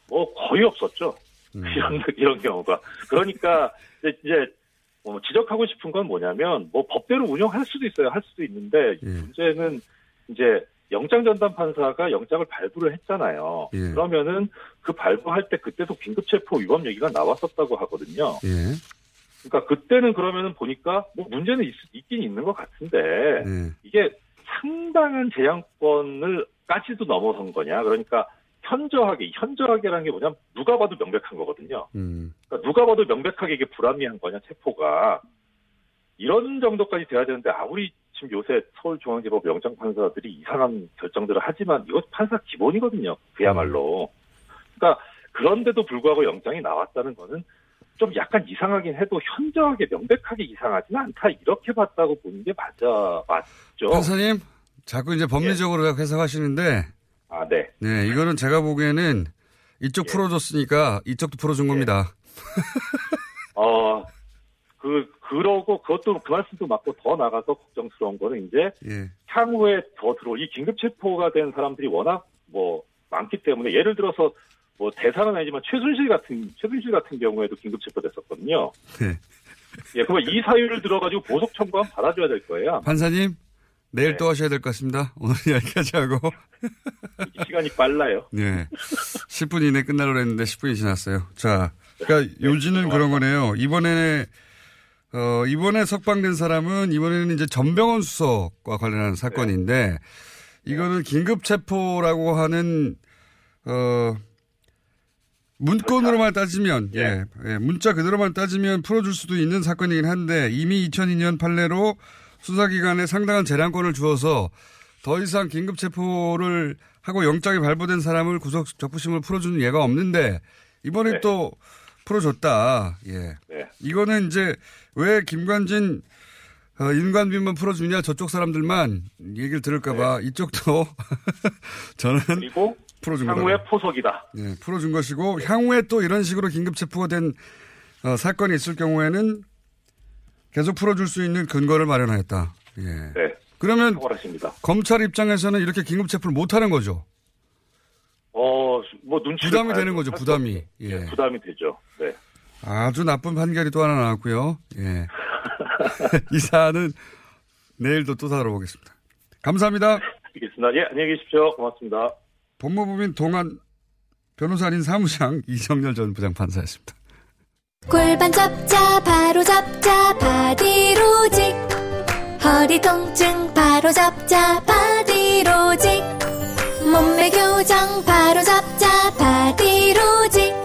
뭐 거의 없었죠. 음. 이런 이런 경우가. 그러니까 이제, 이제 뭐 지적하고 싶은 건 뭐냐면 뭐 법대로 운영할 수도 있어요. 할 수도 있는데 예. 문제는 이제 영장 전담 판사가 영장을 발부를 했잖아요. 예. 그러면은 그 발부할 때 그때도 긴급 체포 위법 얘기가 나왔었다고 하거든요. 예. 그러니까 그때는 그러면은 보니까 뭐 문제는 있, 긴 있는 것 같은데 예. 이게 상당한 재량권을 까지도 넘어선 거냐? 그러니까 현저하게 현저하게라는 게 뭐냐면 누가 봐도 명백한 거거든요. 음. 그러니까 누가 봐도 명백하게 이게 불합리한 거냐 체포가 이런 정도까지 돼야 되는데 아무리 지금 요새 서울중앙지법 영장 판사들이 이상한 결정들을 하지만 이거 판사 기본이거든요. 그야말로. 그러니까 그런데도 불구하고 영장이 나왔다는 거는 좀 약간 이상하긴 해도 현저하게 명백하게 이상하지는 않다 이렇게 봤다고 보는 게 맞아 맞죠. 판사님, 자꾸 이제 법리적으로 해석하시는데, 아 네. 네, 이거는 제가 보기에는 이쪽 풀어줬으니까 이쪽도 풀어준 겁니다. 어, 그, 그러고 그것도 그 말씀도 맞고 더 나가서 걱정스러운 거는 이제 예. 향후에 더 들어올 이 긴급 체포가 된 사람들이 워낙 뭐 많기 때문에 예를 들어서 뭐 대상은 아니지만 최순실 같은 최순실 같은 경우에도 긴급 체포됐었거든요. 네. 예, 그러면 이 사유를 들어가지고 보석 청구하면 받아줘야 될 거예요. 판사님, 내일 네. 또 하셔야 될 것 같습니다. 오늘 여기까지 하고. 시간이 빨라요. 네. 10분 이내 끝나려고 했는데 10분이 지났어요. 자, 그러니까 네. 요지는 그런 거네요. 이번에, 어, 이번에 석방된 사람은 이번에는 이제 전병헌 수석과 관련한 사건인데 이거는 긴급 체포라고 하는, 어, 문건으로만 따지면, 예, 예, 문자 그대로만 따지면 풀어줄 수도 있는 사건이긴 한데 이미 2002년 판례로 수사기관에 상당한 재량권을 주어서 더 이상 긴급 체포를 하고 영장이 발부된 사람을 구속 적부심을 풀어주는 예가 없는데 이번에 네. 또 풀어줬다. 예. 네. 이거는 이제 왜 김관진 어, 인관비만 풀어주냐 저쪽 사람들만 얘기를 들을까봐 이쪽도 저는 네. 그리고 풀어준 향후에 거다. 포석이다. 예, 풀어준 것이고 향후에 또 이런 식으로 긴급 체포가 된 어, 사건이 있을 경우에는 계속 풀어줄 수 있는 근거를 마련하였다. 예. 네. 그러면 탁월하십니다. 검찰 입장에서는 이렇게 긴급 체포를 못 하는 거죠. 어, 뭐 눈치 부담이 되는 거죠, 부담이. 예. 부담이 되죠. 네. 아주 나쁜 판결이 또 하나 나왔고요. 예. 이 사안은 내일도 또 다뤄보겠습니다. 감사합니다. 알겠습니다. 예, 안녕히 계십시오. 고맙습니다. 법무법인 동안 변호사님 사무장 이정렬 전 부장판사였습니다. 골반 잡자 바로 잡자 바디로직 허리 통증 바로 잡자 바디로직 몸매 교정 바로 잡자 바디로직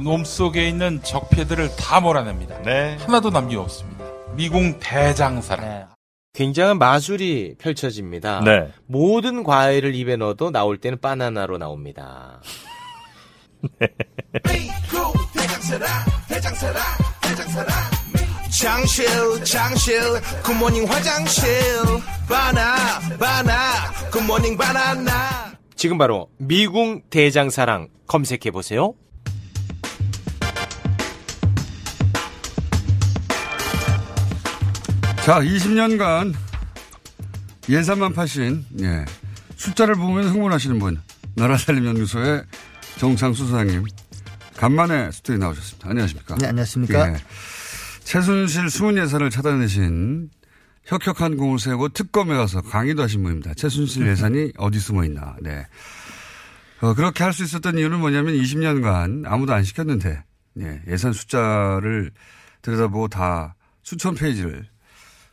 몸속에 있는 적폐들을 다 몰아냅니다. 하나도 남김없습니다. 미궁 대장사랑. 굉장한 마술이 펼쳐집니다. 네. 모든 과일을 입에 넣어도 나올 때는 바나나로 나옵니다. 장실 장실 굿모닝 화장실 바나 바나 굿모닝 바나나 지금 바로 미궁 대장사랑 검색해 보세요. 자, 20년간 예산만 파신, 예. 숫자를 보면 흥분하시는 분, 나라살림연구소의 정창수 소장님, 간만에 스튜디오에 나오셨습니다. 안녕하십니까? 네, 안녕하십니까? 예. 최순실 숨은 예산을 찾아내신 혁혁한 공을 세우고 특검에 가서 강의도 하신 분입니다. 최순실 예산이 어디 숨어 있나. 네. 어, 그렇게 할 수 있었던 이유는 뭐냐면 20년간 아무도 안 시켰는데, 예, 예산 숫자를 들여다보고 다 수천 페이지를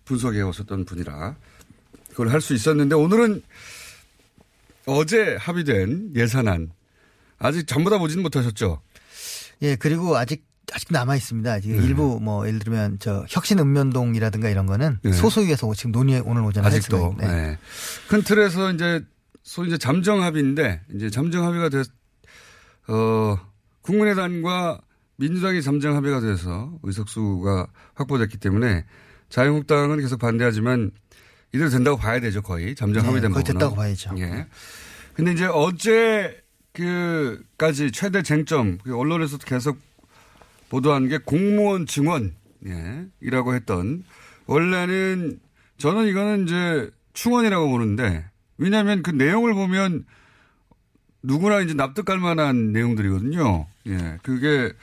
분석해 오셨던 분이라 그걸 할 수 있었는데 오늘은 어제 합의된 예산안 아직 전부 다 보지는 못하셨죠? 예, 그리고 아직 아직 남아 있습니다. 지금 네. 일부 뭐 예를 들면 저 혁신 읍면동이라든가 이런 거는 네. 소소위에서 지금 논의 오늘 오전에 아직도. 네. 네. 큰 틀에서 이제 소위 이제 잠정 합의인데 이제 잠정 합의가 됐, 어, 국민의당과 민주당이 잠정 합의가 돼서 의석수가 확보됐기 때문에 자유한국당은 계속 반대하지만 이대로 된다고 봐야 되죠, 거의. 잠정 네, 합의된 거의 부분은. 됐다고 봐야죠. 예. 근데 이제 어제 그까지 최대 쟁점, 그 언론에서도 계속 보도한 게 공무원 증원, 예, 이라고 했던 원래는 저는 이거는 이제 충원이라고 보는데 왜냐하면 그 내용을 보면 누구나 이제 납득할 만한 내용들이거든요. 예, 그게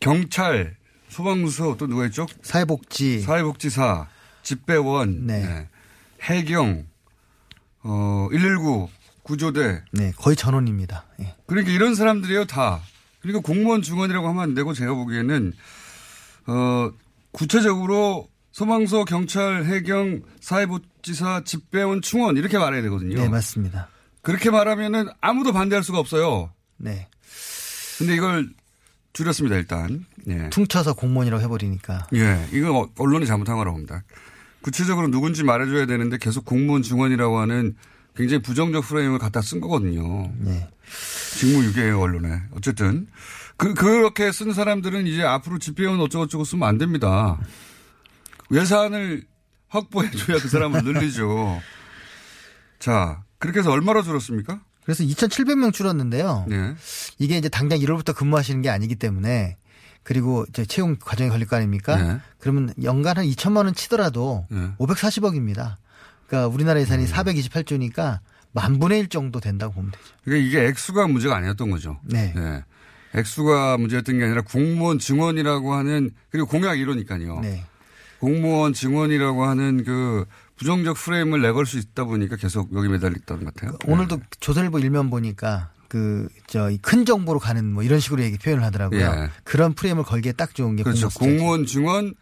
경찰, 소방서 또 누가 있죠? 사회복지, 사회복지사, 집배원, 예, 해경, 어, 119 구조대. 네, 거의 전원입니다. 예. 그러니까 이런 사람들이에요, 다. 그러니까 공무원 중원이라고 하면 안 되고 제가 보기에는, 어, 구체적으로 소방서, 경찰, 해경, 사회복지사, 집배원, 충원 이렇게 말해야 되거든요. 네, 맞습니다. 그렇게 말하면은 아무도 반대할 수가 없어요. 네. 근데 이걸 줄였습니다, 일단. 예. 퉁쳐서 공무원이라고 해버리니까. 예, 이거 어- 언론이 잘못한 거라고 봅니다. 구체적으로 누군지 말해줘야 되는데 계속 공무원 중원이라고 하는 굉장히 부정적 프레임을 갖다 쓴 거거든요. 네. 직무유기예요 언론에. 어쨌든 그 그렇게 쓴 사람들은 이제 앞으로 집배원 어쩌고저쩌고 쓰면 안 됩니다. 예산을 확보해줘야 그 사람을 늘리죠. 자, 그렇게 해서 얼마나 줄었습니까? 그래서 2,700명 줄었는데요. 네. 이게 이제 당장 1월부터 근무하시는 게 아니기 때문에 그리고 이제 채용 과정이 걸릴 거 아닙니까? 네. 그러면 연간 한 2천만 원 치더라도 네. 540억입니다. 그러니까 우리나라 예산이 428조니까 만 분의 1 정도 된다고 보면 되죠. 그러니까 이게 액수가 문제가 아니었던 거죠. 네. 액수가 문제였던 게 아니라 공무원 증원이라고 하는 그리고 공약 이러니까요. 네. 공무원 증원이라고 하는 그 부정적 프레임을 내걸 수 있다 보니까 계속 여기 매달렸던 것 같아요. 오늘도 조선일보 일면 보니까 그 저 큰 정보로 가는 뭐 이런 식으로 얘기 표현을 하더라고요. 예. 그런 프레임을 걸기에 딱 좋은 게 그렇죠. 공무원 증원,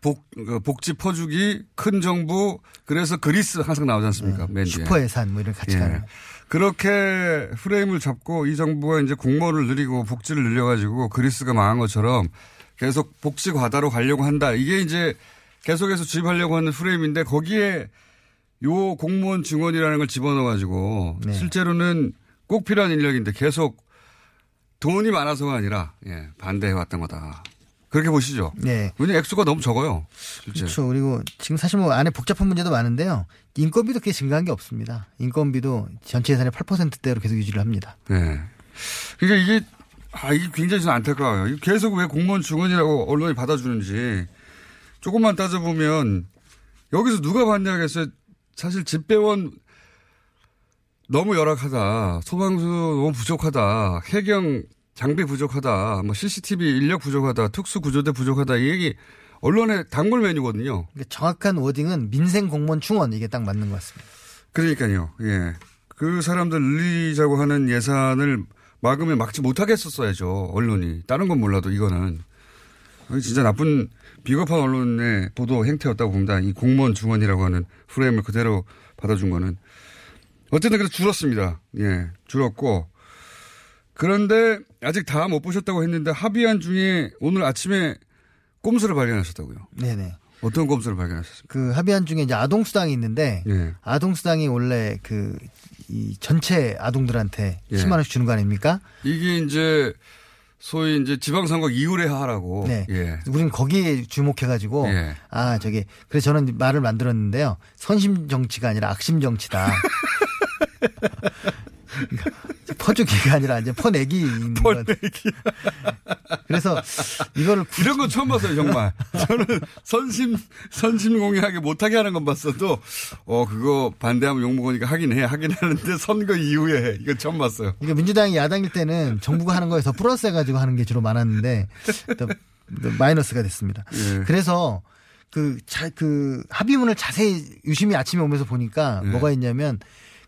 복, 그 복지 퍼주기, 큰 정부, 그래서 그리스 항상 나오지 않습니까? 맨 뒤에. 슈퍼 예산 뭐 이런 같이 예. 가는. 그렇게 프레임을 잡고 이 정부가 이제 공무원을 늘리고 복지를 늘려가지고 그리스가 망한 것처럼 계속 복지 과다로 가려고 한다. 이게 이제 계속해서 주입하려고 하는 프레임인데 거기에 요 공무원 증원이라는 걸 집어넣어가지고 네. 실제로는 꼭 필요한 인력인데 계속 돈이 많아서가 아니라 예, 반대해왔던 거다. 그렇게 보시죠. 네. 왜냐 액수가 너무 적어요. 실제. 그렇죠. 그리고 지금 사실 뭐 안에 복잡한 문제도 많은데요. 인건비도 그렇게 증가한 게 없습니다. 인건비도 전체 예산의 8%대로 계속 유지를 합니다. 네. 그러니까 이게 아 이게 굉장히 좀 안타까워요. 계속 왜 공무원 증원이라고 언론이 받아주는지 조금만 따져보면 여기서 누가 반대하겠어요? 사실 집배원 너무 열악하다. 소방수 너무 부족하다. 해경 장비 부족하다, 뭐 CCTV 인력 부족하다, 특수 구조대 부족하다 이 얘기 언론의 단골 메뉴거든요. 정확한 워딩은 민생 공무원 충원 이게 딱 맞는 것 같습니다. 그러니까요. 예. 그 사람들 늘리자고 하는 예산을 막으면 막지 못하게 했었어야죠. 언론이. 다른 건 몰라도 이거는. 진짜 나쁜 비겁한 언론의 보도 행태였다고 봅니다. 이 공무원 중원이라고 하는 프레임을 그대로 받아준 거는. 어쨌든 그래서 줄었습니다. 예. 줄었고. 그런데 아직 다 못 보셨다고 했는데 합의안 중에 오늘 아침에 꼼수를 발견하셨다고요. 네네. 어떤 꼼수를 발견하셨습니까? 그 합의안 중에 이제 아동수당이 있는데 예. 아동수당이 원래 그 이 전체 아동들한테 예. 10만 원씩 주는 거 아닙니까? 이게 이제 소위 이제 지방선거 이후에 하라고. 네. 예. 우리는 거기에 주목해가지고 예. 아 저기 그래서 저는 말을 만들었는데요. 선심 정치가 아니라 악심 정치다. 퍼주기가 아니라 이제 퍼내기. 퍼내기. 그래서 이거를 이런 건 처음 봤어요, 정말. 저는 선심, 선심 공개하게 못하게 하는 건 봤어도, 어, 그거 반대하면 욕 먹으니까 하긴 해. 하긴 하는데 선거 이후에 해. 이거 처음 봤어요. 이거 민주당이 야당일 때는 정부가 하는 거에 더 플러스 해가지고 하는 게 주로 많았는데, 또, 또 마이너스가 됐습니다. 예. 그래서 그, 자, 그 합의문을 자세히 유심히 아침에 오면서 보니까 예. 뭐가 있냐면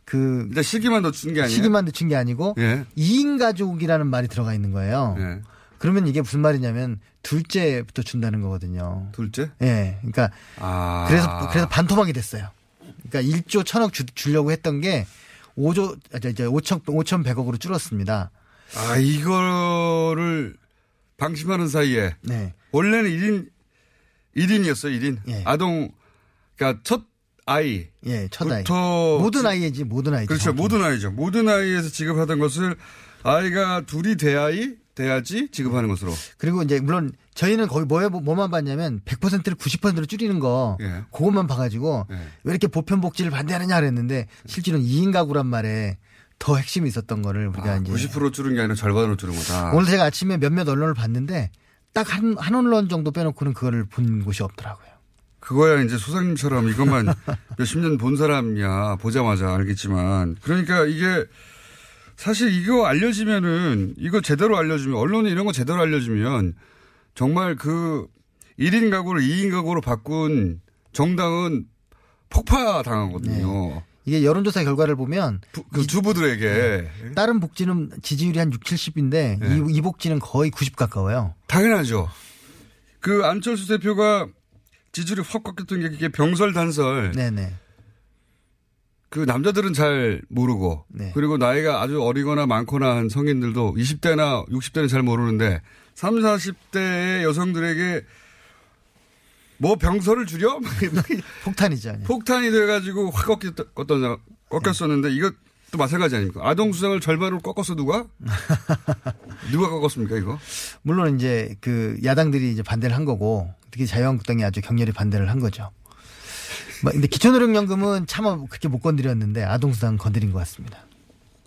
그. 일단 시기만 넣친 게 아니에요. 시기만 늦춘 게 아니고 예. 2인 가족이라는 말이 들어가 있는 거예요. 예. 그러면 이게 무슨 말이냐면 둘째부터 준다는 거거든요. 둘째? 예. 그러니까 아. 그래서 그래서 반토막이 됐어요. 그러니까 1조 1000억 주, 주려고 했던 게 5조 아, 이제 5천 5,100억으로 줄었습니다. 아, 이거를 방심하는 사이에. 네. 원래는 1인, 1인이었어요, 1인. 예. 아동, 그러니까 첫 아이. 예, 첫 아이. 모든 아이지 모든 아이죠. 그렇죠. 모든 아이죠. 모든 아이에서 지급하던 것을 아이가 둘이 돼야이 돼야지 지급하는 것으로. 그리고 이제 물론 저희는 거기 뭐에 뭐만 봤냐면 100%를 90%로 줄이는 거 예. 그것만 봐가지고 왜 이렇게 보편 복지를 반대하느냐 그랬는데 실제로는 2인 가구란 말에 더 핵심이 있었던 거를 우리가 이제 90% 줄은 게 아니라 절반으로 줄은 거다. 오늘 제가 아침에 몇몇 언론을 봤는데 딱 한 한 언론 정도 빼놓고는 그거를 본 곳이 없더라고요. 그거야 이제 소장님처럼 이것만 몇십 년 본 사람이야 보자마자 알겠지만 그러니까 이게 사실 이거 알려지면은 이거 제대로 알려주면 언론이 이런 거 제대로 알려주면 정말 그 1인 가구를 2인 가구로 바꾼 정당은 폭파 당하거든요. 이게 여론조사 결과를 보면 그 주부들에게 다른 복지는 지지율이 한 6, 70인데 네. 이, 이 복지는 거의 90 가까워요. 당연하죠. 그 안철수 대표가 지지율이 확 꺾였던 게 그게 병설 단설. 네네. 그 남자들은 잘 모르고 네. 그리고 나이가 아주 어리거나 많거나 한 성인들도 20대나 60대는 잘 모르는데 3, 40대의 여성들에게 뭐 병설을 줄여? 폭탄이죠. 폭탄이 돼가지고 확 꺾였, 꺾었, 꺾였었는데 이것도 마찬가지 아닙니까? 아동 수당을 절반으로 꺾었어 누가? 누가 꺾었습니까 이거? 물론 이제 그 야당들이 이제 반대를 한 거고 특히 자유한국당이 아주 격렬히 반대를 한 거죠. 뭐 근데 기초노령연금은 차마 그렇게 못 건드렸는데 아동수당 건드린 것 같습니다.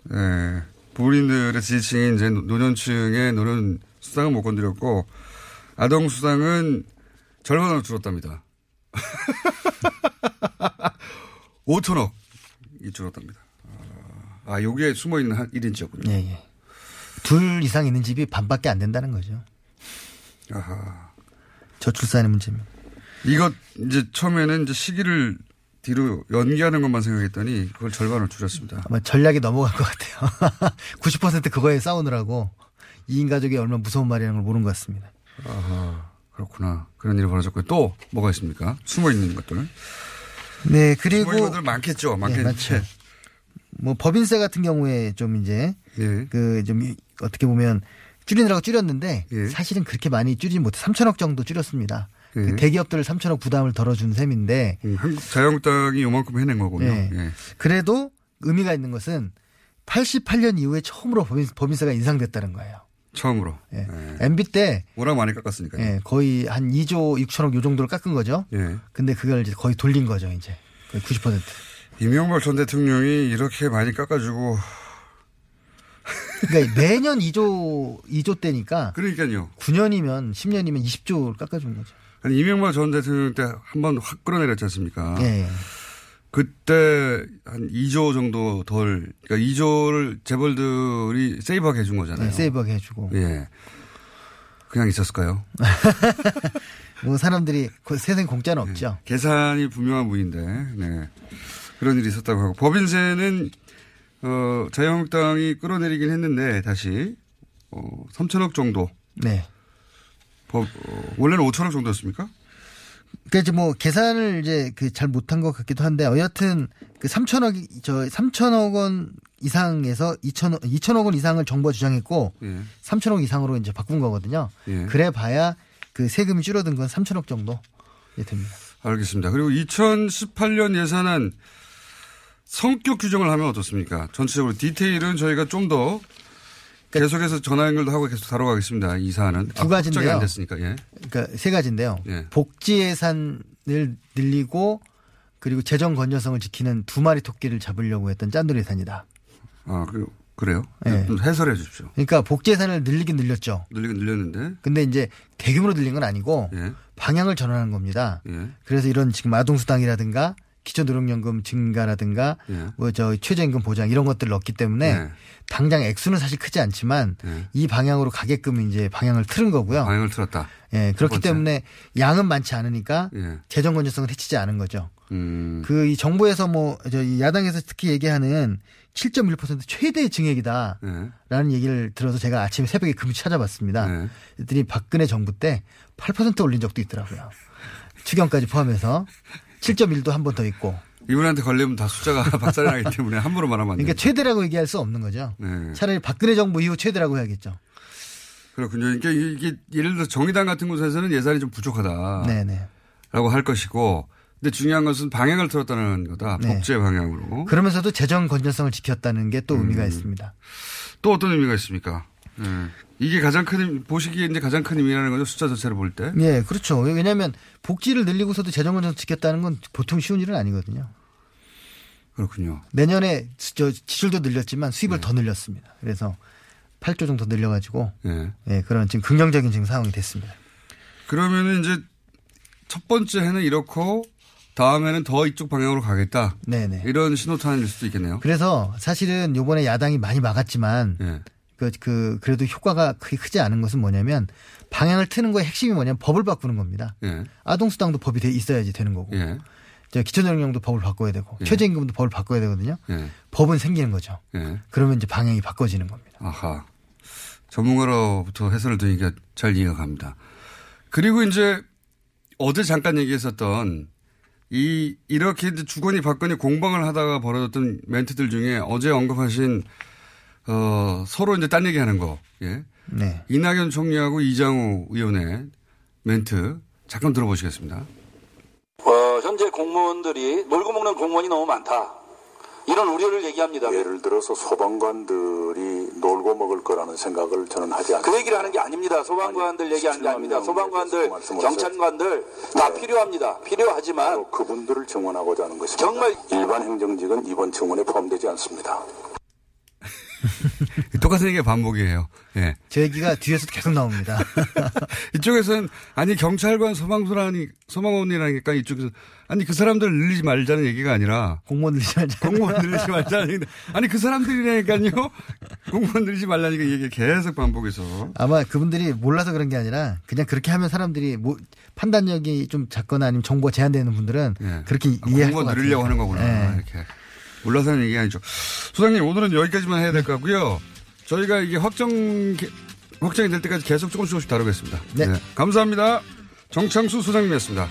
네. 부인들의 지지층인 이제 노년층의 노년 수당은 못 건드렸고 아동 수당은 절반으로 줄었답니다. 5천억이 줄었답니다. 아, 요게 숨어 있는 한 1인치였군요. 예, 예. 둘 이상 있는 집이 반밖에 안 된다는 거죠. 아하. 저출산의 문제입니다. 이거 이제 처음에는 이제 시기를 뒤로 연기하는 것만 생각했더니 그걸 절반으로 줄였습니다. 아마 전략이 넘어간 것 같아요. 90% 그거에 싸우느라고 2인 가족이 얼마나 무서운 말이라는 걸 모르는 것 같습니다. 아하, 그렇구나. 그런 일이 벌어졌고요. 또 뭐가 있습니까? 숨어 있는 것들은? 네, 그리고. 숨어 있는 것들 많겠죠. 네, 많겠죠. 많죠. 뭐 법인세 같은 경우에 좀 이제 예. 그좀 어떻게 보면 줄이느라고 줄였는데 사실은 그렇게 많이 줄이지 못해 3천억 정도 줄였습니다. 그 예. 대기업들 3천억 부담을 덜어준 셈인데 음, 한국 자유한국당이 요만큼 해낸 거군요. 예. 예. 그래도 의미가 있는 것은 88년 이후에 처음으로 법인, 법인 세가 인상됐다는 거예요. 처음으로. 예. MB 때 워낙 많이 깎았으니까. 예, 거의 한 2조 6천억 요 정도를 깎은 거죠. 예. 근데 그걸 이제 거의 돌린 거죠, 이제. 거의 90%. 이명박 전 대통령이 이렇게 많이 깎아주고. 그러니까 매년 2조 2조 때니까 그러니까요. 9년이면 10년이면 20조를 깎아준 거죠. 아니, 이명박 전 대통령 때 한 번 확 끌어내렸지 않습니까? 예. 그때 한 2조 정도 덜, 그러니까 2조를 재벌들이 세이브하게 해준 거잖아요. 네, 세이브하게 해주고. 예. 그냥 있었을까요? 뭐 사람들이 그 세상 공짜는 없죠. 계산이 분명한 분인데, 네. 그런 일이 있었다고 하고. 법인세는, 어, 자유한국당이 끌어내리긴 했는데, 다시, 어, 3천억 정도. 네. 법, 어, 원래는 5천억 정도였습니까? 그러니까 뭐 계산을 이제 그 잘 못한 것 같기도 한데 여하튼 그 3천억 저 3천억 원 이상에서 2천억 2천억 원 이상을 정부가 주장했고 예. 3천억 이상으로 이제 바꾼 거거든요. 예. 그래 봐야 그 세금이 줄어든 건 3천억 정도 예, 됩니다. 알겠습니다. 그리고 2018년 예산안 성격 규정을 하면 어떻습니까? 전체적으로 디테일은 저희가 좀 더 계속해서 전화 연결도 하고 계속 다뤄가겠습니다. 이 사안은. 두 가지인데요. 확정이 안 됐으니까. 예. 그러니까 세 가지인데요. 예. 복지 예산을 늘리고 그리고 재정 건전성을 지키는 두 마리 토끼를 잡으려고 했던 짠돌이 예산이다. 아, 그, 그래요? 예. 좀 해설해 주십시오. 그러니까 복지 예산을 늘리긴 늘렸죠. 늘리긴 늘렸는데. 근데 이제 대규모로 늘린 건 아니고 예. 방향을 전환한 겁니다. 예. 그래서 이런 지금 아동수당이라든가 기초노령연금 증가라든가 예. 뭐저 최저임금 보장 이런 것들을 넣기 때문에 예. 당장 액수는 사실 크지 않지만 예. 이 방향으로 가게끔 이제 방향을 틀은 거고요. 방향을 틀었다. 예, 첫 그렇기. 때문에 양은 많지 않으니까 예. 재정 건전성을 해치지 않은 거죠. 음. 그이 정부에서 뭐 저이 야당에서 특히 얘기하는 7.1% 최대 증액이다. 예. 라는 얘기를 들어서 제가 아침에 새벽에 금시 찾아봤습니다. 네. 그랬더니 박근혜 정부 때 8% 올린 적도 있더라고요. 추경까지 포함해서 7.1도 한 번 더 있고. 이분한테 걸리면 다 숫자가 박살이 나기 때문에 함부로 말하면 안 돼요. 그러니까 최대라고 얘기할 수 없는 거죠. 네. 차라리 박근혜 정부 이후 최대라고 해야겠죠. 그렇군요. 그러니까 이게 예를 들어 정의당 같은 곳에서는 예산이 좀 부족하다. 네네. 라고 할 것이고 근데 중요한 것은 방향을 틀었다는 거다. 네. 복제 방향으로. 그러면서도 재정 건전성을 지켰다는 게또 의미가 있습니다. 또 어떤 의미가 있습니까? 예. 이게 가장 큰, 보시기에 이제 가장 큰 의미라는 거죠. 숫자 자체를 볼 때. 예, 그렇죠. 왜냐하면 복지를 늘리고서도 재정 건전성 지켰다는 건 보통 쉬운 일은 아니거든요. 그렇군요. 내년에 저 지출도 늘렸지만 네. 수입을 더 늘렸습니다. 그래서 8조 정도 늘려가지고 예. 예, 그런 지금 긍정적인 지금 상황이 됐습니다. 그러면은 이제 첫 번째 해는 이렇고 다음에는 더 이쪽 방향으로 가겠다. 네네. 이런 신호탄일 수도 있겠네요. 그래서 사실은 요번에 야당이 많이 막았지만 예. 그, 그, 그래도 효과가 크게 크지 않은 것은 뭐냐면 방향을 트는 거의 핵심이 뭐냐면 법을 바꾸는 겁니다. 예. 아동수당도 법이 돼 있어야지 되는 거고. 예. 저 기초노령도 법을 바꿔야 되고 예. 최저임금도 법을 바꿔야 되거든요. 예. 법은 생기는 거죠. 예. 그러면 이제 방향이 바꿔지는 겁니다. 아하. 전문가로부터 해설을 들으니까 잘 이해가 갑니다. 그리고 이제 어제 잠깐 얘기했었던 이, 이렇게 주거니 받거니 공방을 하다가 벌어졌던 멘트들 중에 어제 언급하신, 어, 서로 이제 딴 얘기 하는 거. 예. 네. 이낙연 총리하고 이장우 의원의 멘트 잠깐 들어보시겠습니다. 어, 현재 공무원들이 놀고 먹는 공무원이 너무 많다. 이런 우려를 얘기합니다. 예를 들어서 소방관들이 놀고 먹을 거라는 생각을 저는 하지 않습니다. 그 얘기를 하는 게 아닙니다. 소방관들 얘기하는 게 아닙니다. 소방관들. 경찰관들 다 필요합니다. 필요하지만 그분들을 증원하고자 하는 것입니다. 정말 일반 행정직은 이번 증원에 포함되지 않습니다. 똑같은 얘기가 반복이에요. 예. 제 얘기가 뒤에서 계속 나옵니다. 이쪽에서는 아니 경찰관 소방서라니 소방원이라니까 이쪽에서 아니 그 사람들 늘리지 말자는 얘기가 아니라 공무원 늘리지 말자. 공무원 늘리지 말자는 얘기 아니 그 사람들이라니까요. 공무원 늘리지 말라니까 얘기 계속 반복해서 아마 그분들이 몰라서 그런 게 아니라 그냥 그렇게 하면 사람들이 뭐 판단력이 좀 작거나 아니면 정보가 제한되는 분들은 그렇게 아, 이해할 것 공무원 같아요. 늘리려고 하는 거구나 네. 이렇게 몰라서 하는 얘기 아니죠. 소장님 오늘은 여기까지만 해야 될 것 같고요. 저희가 이게 확정 확정이 될 때까지 계속 조금씩 조금씩 다루겠습니다. 네. 감사합니다. 정창수 소장님이었습니다.